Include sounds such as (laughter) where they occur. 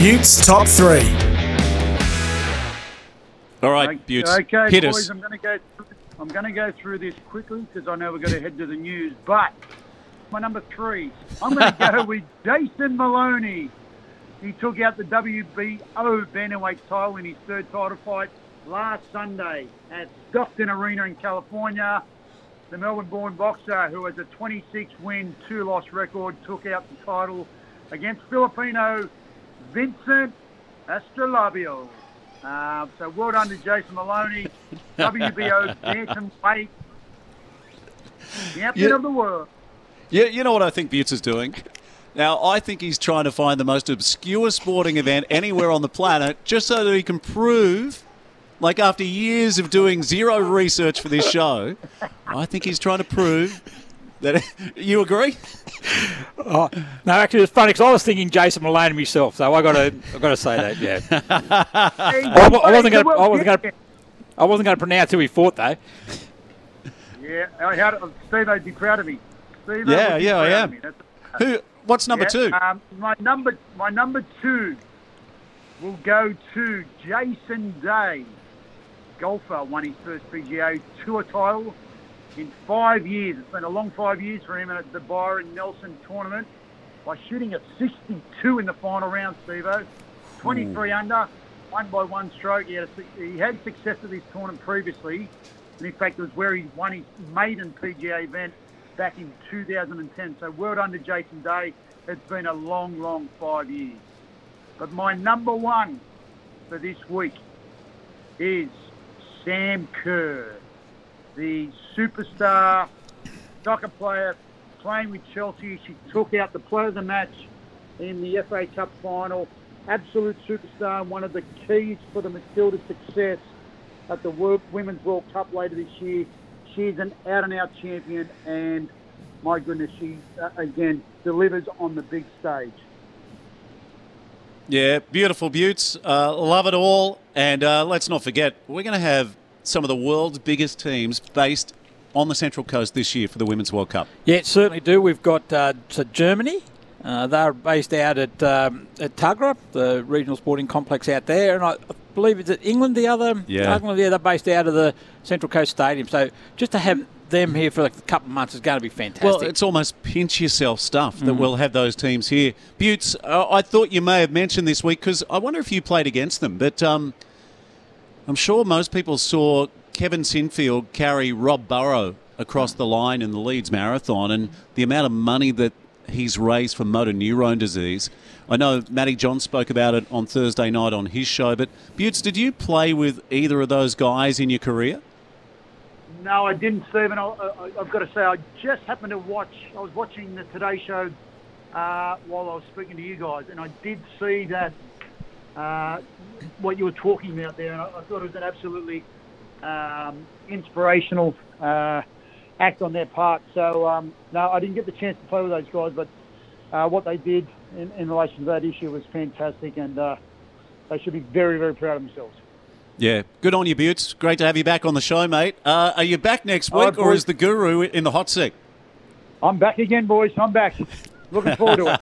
Buetts top three. All right, Buetts, Okay, hit boys, us. I'm going to go. I'm going to go through this quickly because I know we're going to head to the news. But my number three, I'm going to go (laughs) with Jason Moloney. He took out the WBO bantamweight title in his third title fight last Sunday at Stockton Arena in California. The Melbourne-born boxer, who has a 26-win, two-loss record, took out the title against Filipino Vincent Astrolabio. Uh, so well done to Jason Moloney, (laughs) WBO bantamweight champion Yeah. of the world. Yeah, you know what I think Buetts is doing? Now, I think he's trying to find the most obscure sporting event anywhere on the planet just so that he can prove, like after years of doing zero research for this show, I think he's trying to prove that. You agree? (laughs) Oh, no, actually, it's funny because I was thinking Jason Moloney myself, so I got to, I got to say that. Yeah, (laughs) I, I wasn't going, to, I wasn't going, to, I wasn't going to pronounce who he fought though. Yeah, I had Steve would be proud of me. Steve Yeah, would be yeah, I proud am. of me. That's- Who? What's number Yeah, two? Um, my number, my number two will go to Jason Day. Golfer won his first PGA Tour title in five years. It's been a long five years for him at the Byron Nelson tournament by shooting a 62 in the final round. Stevo, 23 hmm. under, one by one stroke. He had, a, he had success at this tournament previously, and in fact, it was where he won his maiden PGA event back in 2010. So well done to Jason Day. It's been a long, long five years. But my number one for this week is Sam Kerr, the superstar soccer player playing with Chelsea. She took out the player of the match in the FA Cup final. Absolute superstar, one of the keys for the Matilda's success at the Women's World Cup later this year. She's an out-and-out champion, and my goodness, she uh, again delivers on the big stage. Yeah, beautiful Buetts. Uh, love it all. And uh, let's not forget, we're going to have some of the world's biggest teams based on the Central Coast this year for the Women's World Cup. Yeah, certainly do. We've got uh, so Germany. Uh, they're based out at um, at Tuggerah, the regional sporting complex out there, and I believe it's at England. The other, Yeah. England, yeah, they're based out of the Central Coast Stadium. So just to have them here for like a couple of months is going to be fantastic. Well, it's almost pinch yourself stuff that we'll have those teams here. Buetts, uh, I thought you may have mentioned this week because I wonder if you played against them, but um, I'm sure most people saw Kevin Sinfield carry Rob Burrow across the line in the Leeds Marathon and the amount of money that he's raised for motor neurone disease. I know Matty John spoke about it on Thursday night on his show, but Buetts, did you play with either of those guys in your career? No, I didn't, Stephen. I, I've got to say, I just happened to watch. I was watching the Today Show uh, while I was speaking to you guys, and I did see that uh, what you were talking about there, and I, I thought it was an absolutely um, inspirational uh, act on their part. So, um, no, I didn't get the chance to play with those guys, but uh, what they did in, in relation to that issue was fantastic, and uh, they should be very, very proud of themselves. Yeah, good on you, Buetts. Great to have you back on the show, mate. Uh, are you back next week, right, or is the guru in the hot seat? I'm back again, boys. I'm back. Looking forward to it. (laughs)